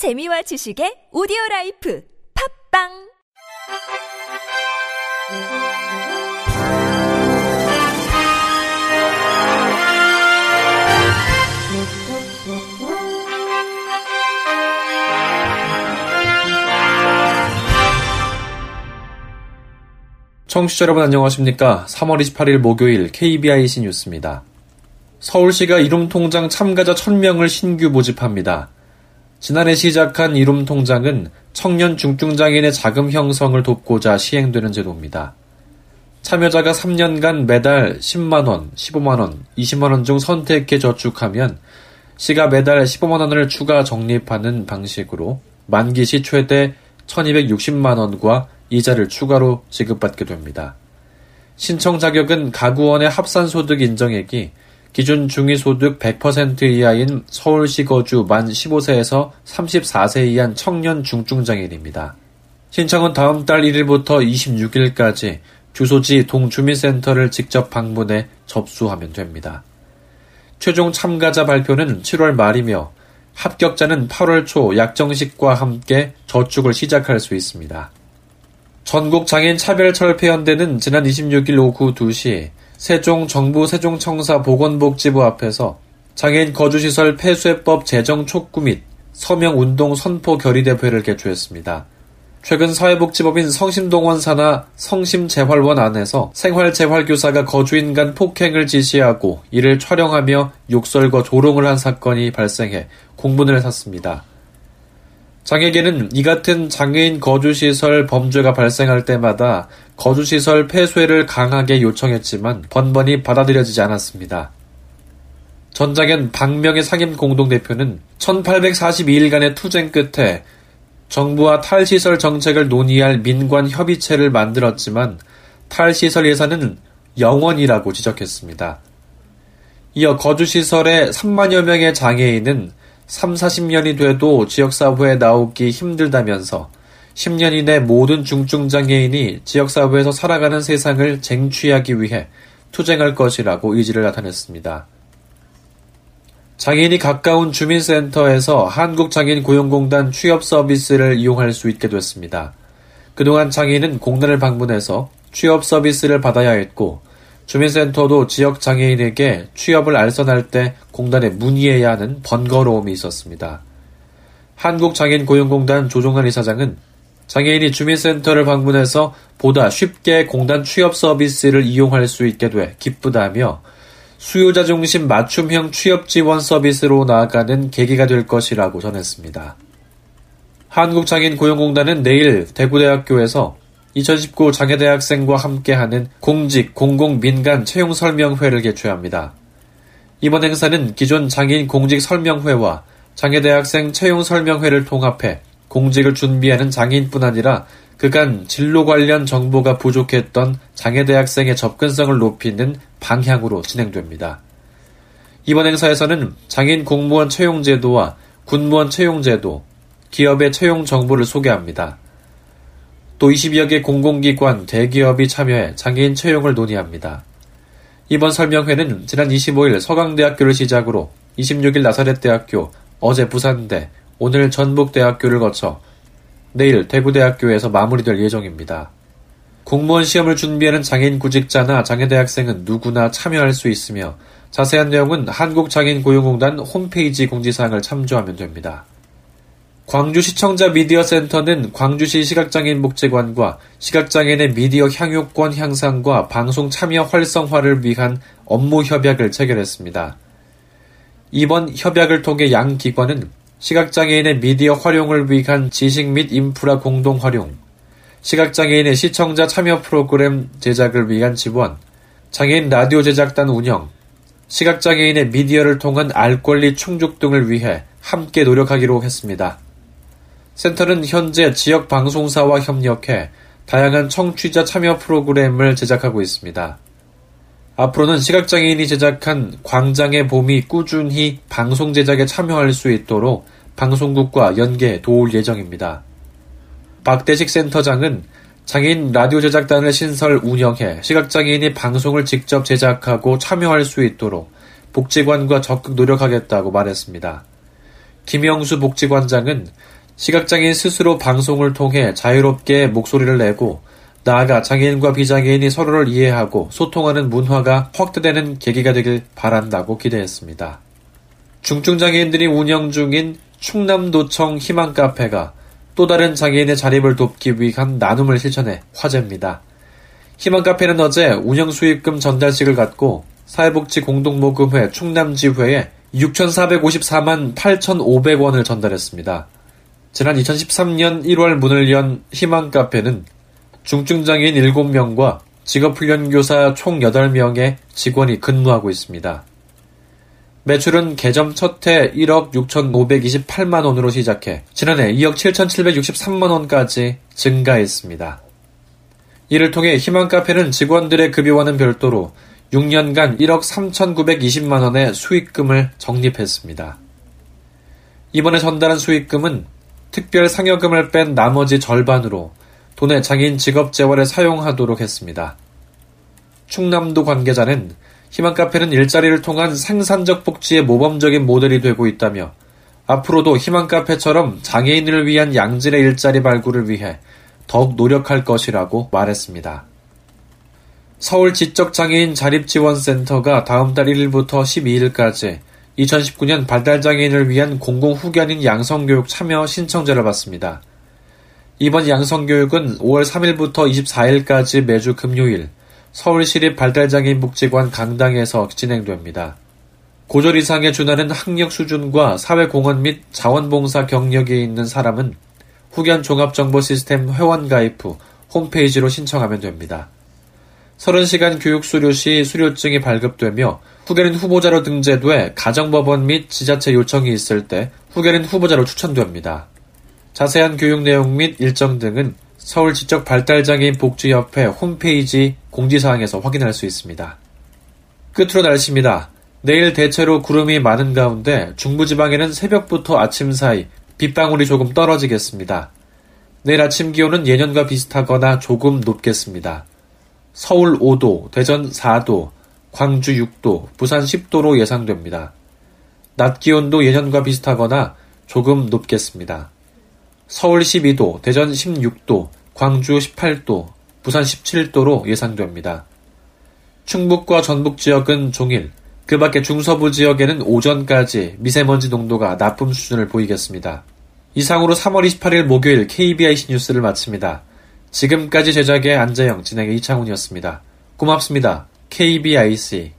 재미와 지식의 오디오 라이프 팝빵 청취자 여러분 안녕하십니까? 3월 28일 목요일 KBIC 뉴스입니다. 서울시가 이룸통장 참가자 1000명을 신규 모집합니다. 지난해 시작한 이룸 통장은 청년 중증장애인의 자금 형성을 돕고자 시행되는 제도입니다. 참여자가 3년간 매달 10만원, 15만원, 20만원 중 선택해 저축하면 시가 매달 15만원을 추가 적립하는 방식으로 만기 시 최대 1260만원과 이자를 추가로 지급받게 됩니다. 신청 자격은 가구원의 합산소득 인정액이 기준 중위소득 100% 이하인 서울시 거주 만 15세에서 34세 이한 청년 중증장애인입니다. 신청은 다음 달 1일부터 26일까지 주소지 동주민센터를 직접 방문해 접수하면 됩니다. 최종 참가자 발표는 7월 말이며 합격자는 8월 초 약정식과 함께 저축을 시작할 수 있습니다. 전국 장애인 차별철폐연대는 지난 26일 오후 2시 세종 정부 세종청사 보건복지부 앞에서 장애인 거주시설 폐쇄법 제정 촉구 및 서명운동 선포 결의대회를 개최했습니다. 최근 사회복지법인 성심동원 사나 성심재활원 안에서 생활재활교사가 거주인 간 폭행을 지시하고 이를 촬영하며 욕설과 조롱을 한 사건이 발생해 공분을 샀습니다. 장애계는 이 같은 장애인 거주시설 범죄가 발생할 때마다 거주시설 폐쇄를 강하게 요청했지만 번번이 받아들여지지 않았습니다. 전장현 박명의 상임 공동대표는 1842일간의 투쟁 끝에 정부와 탈시설 정책을 논의할 민관 협의체를 만들었지만 탈시설 예산은 영원이라고 지적했습니다. 이어 거주시설의 3만여 명의 장애인은 3, 40년이 돼도 지역사회에 나오기 힘들다면서 10년 이내 모든 중증장애인이 지역사회에서 살아가는 세상을 쟁취하기 위해 투쟁할 것이라고 의지를 나타냈습니다. 장애인이 가까운 주민센터에서 한국장애인 고용공단 취업 서비스를 이용할 수 있게 됐습니다. 그동안 장애인은 공단을 방문해서 취업 서비스를 받아야 했고 주민센터도 지역 장애인에게 취업을 알선할 때 공단에 문의해야 하는 번거로움이 있었습니다. 한국장애인 고용공단 조종환 이사장은 장애인이 주민센터를 방문해서 보다 쉽게 공단 취업 서비스를 이용할 수 있게 돼 기쁘다며 수요자 중심 맞춤형 취업 지원 서비스로 나아가는 계기가 될 것이라고 전했습니다. 한국장애인 고용공단은 내일 대구대학교에서 2019 장애대학생과 함께하는 공직, 공공, 민간 채용 설명회를 개최합니다. 이번 행사는 기존 장애인 공직 설명회와 장애대학생 채용 설명회를 통합해 공직을 준비하는 장애인뿐 아니라 그간 진로 관련 정보가 부족했던 장애대학생의 접근성을 높이는 방향으로 진행됩니다. 이번 행사에서는 장애인 공무원 채용제도와 군무원 채용제도, 기업의 채용 정보를 소개합니다. 또 20여 개 공공기관, 대기업이 참여해 장애인 채용을 논의합니다. 이번 설명회는 지난 25일 서강대학교를 시작으로 26일 나사렛대학교, 어제 부산대, 오늘 전북대학교를 거쳐 내일 대구대학교에서 마무리될 예정입니다. 공무원 시험을 준비하는 장애인 구직자나 장애대학생은 누구나 참여할 수 있으며 자세한 내용은 한국장애인고용공단 홈페이지 공지사항을 참조하면 됩니다. 광주시청자 미디어센터는 광주시 시각장애인 복지관과 시각장애인의 미디어 향유권 향상과 방송 참여 활성화를 위한 업무 협약을 체결했습니다. 이번 협약을 통해 양 기관은 시각장애인의 미디어 활용을 위한 지식 및 인프라 공동 활용, 시각장애인의 시청자 참여 프로그램 제작을 위한 지원, 장애인 라디오 제작단 운영, 시각장애인의 미디어를 통한 알 권리 충족 등을 위해 함께 노력하기로 했습니다. 센터는 현재 지역 방송사와 협력해 다양한 청취자 참여 프로그램을 제작하고 있습니다. 앞으로는 시각장애인이 제작한 광장의 봄이 꾸준히 방송 제작에 참여할 수 있도록 방송국과 연계 도울 예정입니다. 박대식 센터장은 장애인 라디오 제작단을 신설 운영해 시각장애인이 방송을 직접 제작하고 참여할 수 있도록 복지관과 적극 노력하겠다고 말했습니다. 김영수 복지관장은 시각장애인 스스로 방송을 통해 자유롭게 목소리를 내고 나아가 장애인과 비장애인이 서로를 이해하고 소통하는 문화가 확대되는 계기가 되길 바란다고 기대했습니다. 중증장애인들이 운영 중인 충남도청 희망카페가 또 다른 장애인의 자립을 돕기 위한 나눔을 실천해 화제입니다. 희망카페는 어제 운영 수익금 전달식을 갖고 사회복지 공동모금회 충남지회에 6,454만 8,500원을 전달했습니다. 지난 2013년 1월 문을 연 희망카페는 중증장애인 7명과 직업훈련교사 총 8명의 직원이 근무하고 있습니다. 매출은 개점 첫해 1억 6,528만 원으로 시작해 지난해 2억 7,763만 원까지 증가했습니다. 이를 통해 희망 카페는 직원들의 급여와는 별도로 6년간 1억 3,920만 원의 수익금을 적립했습니다. 이번에 전달한 수익금은 특별 상여금을 뺀 나머지 절반으로 돈의 장인 직업 재활에 사용하도록 했습니다. 충남도 관계자는 희망 카페는 일자리를 통한 생산적 복지의 모범적인 모델이 되고 있다며 앞으로도 희망 카페처럼 장애인을 위한 양질의 일자리 발굴을 위해 더욱 노력할 것이라고 말했습니다. 서울 지적장애인 자립지원센터가 다음 달 1일부터 12일까지 2019년 발달장애인을 위한 공공후견인 양성교육 참여 신청자를 받습니다. 이번 양성교육은 5월 3일부터 24일까지 매주 금요일 서울시립 발달장애인 복지관 강당에서 진행됩니다. 고졸 이상에 준하는 학력 수준과 사회공헌 및 자원봉사 경력이 있는 사람은 후견 종합정보 시스템 회원 가입 후 홈페이지로 신청하면 됩니다. 30시간 교육 수료 시 수료증이 발급되며 후견인 후보자로 등재돼 가정법원 및 지자체 요청이 있을 때 후견인 후보자로 추천됩니다. 자세한 교육 내용 및 일정 등은 서울 지적 발달장애인 복지협회 홈페이지 공지사항에서 확인할 수 있습니다. 끝으로 날씨입니다. 내일 대체로 구름이 많은 가운데 중부지방에는 새벽부터 아침 사이 빗방울이 조금 떨어지겠습니다. 내일 아침 기온은 예년과 비슷하거나 조금 높겠습니다. 서울 5도, 대전 4도, 광주 6도, 부산 10도로 예상됩니다. 낮 기온도 예년과 비슷하거나 조금 높겠습니다. 서울 12도, 대전 16도, 광주 18도, 부산 17도로 예상됩니다. 충북과 전북 지역은 종일, 그 밖에 중서부 지역에는 오전까지 미세먼지 농도가 나쁨 수준을 보이겠습니다. 이상으로 3월 28일 목요일 KBIC 뉴스를 마칩니다. 지금까지 제작의 안재영, 진행의 이창훈이었습니다. 고맙습니다. KBIC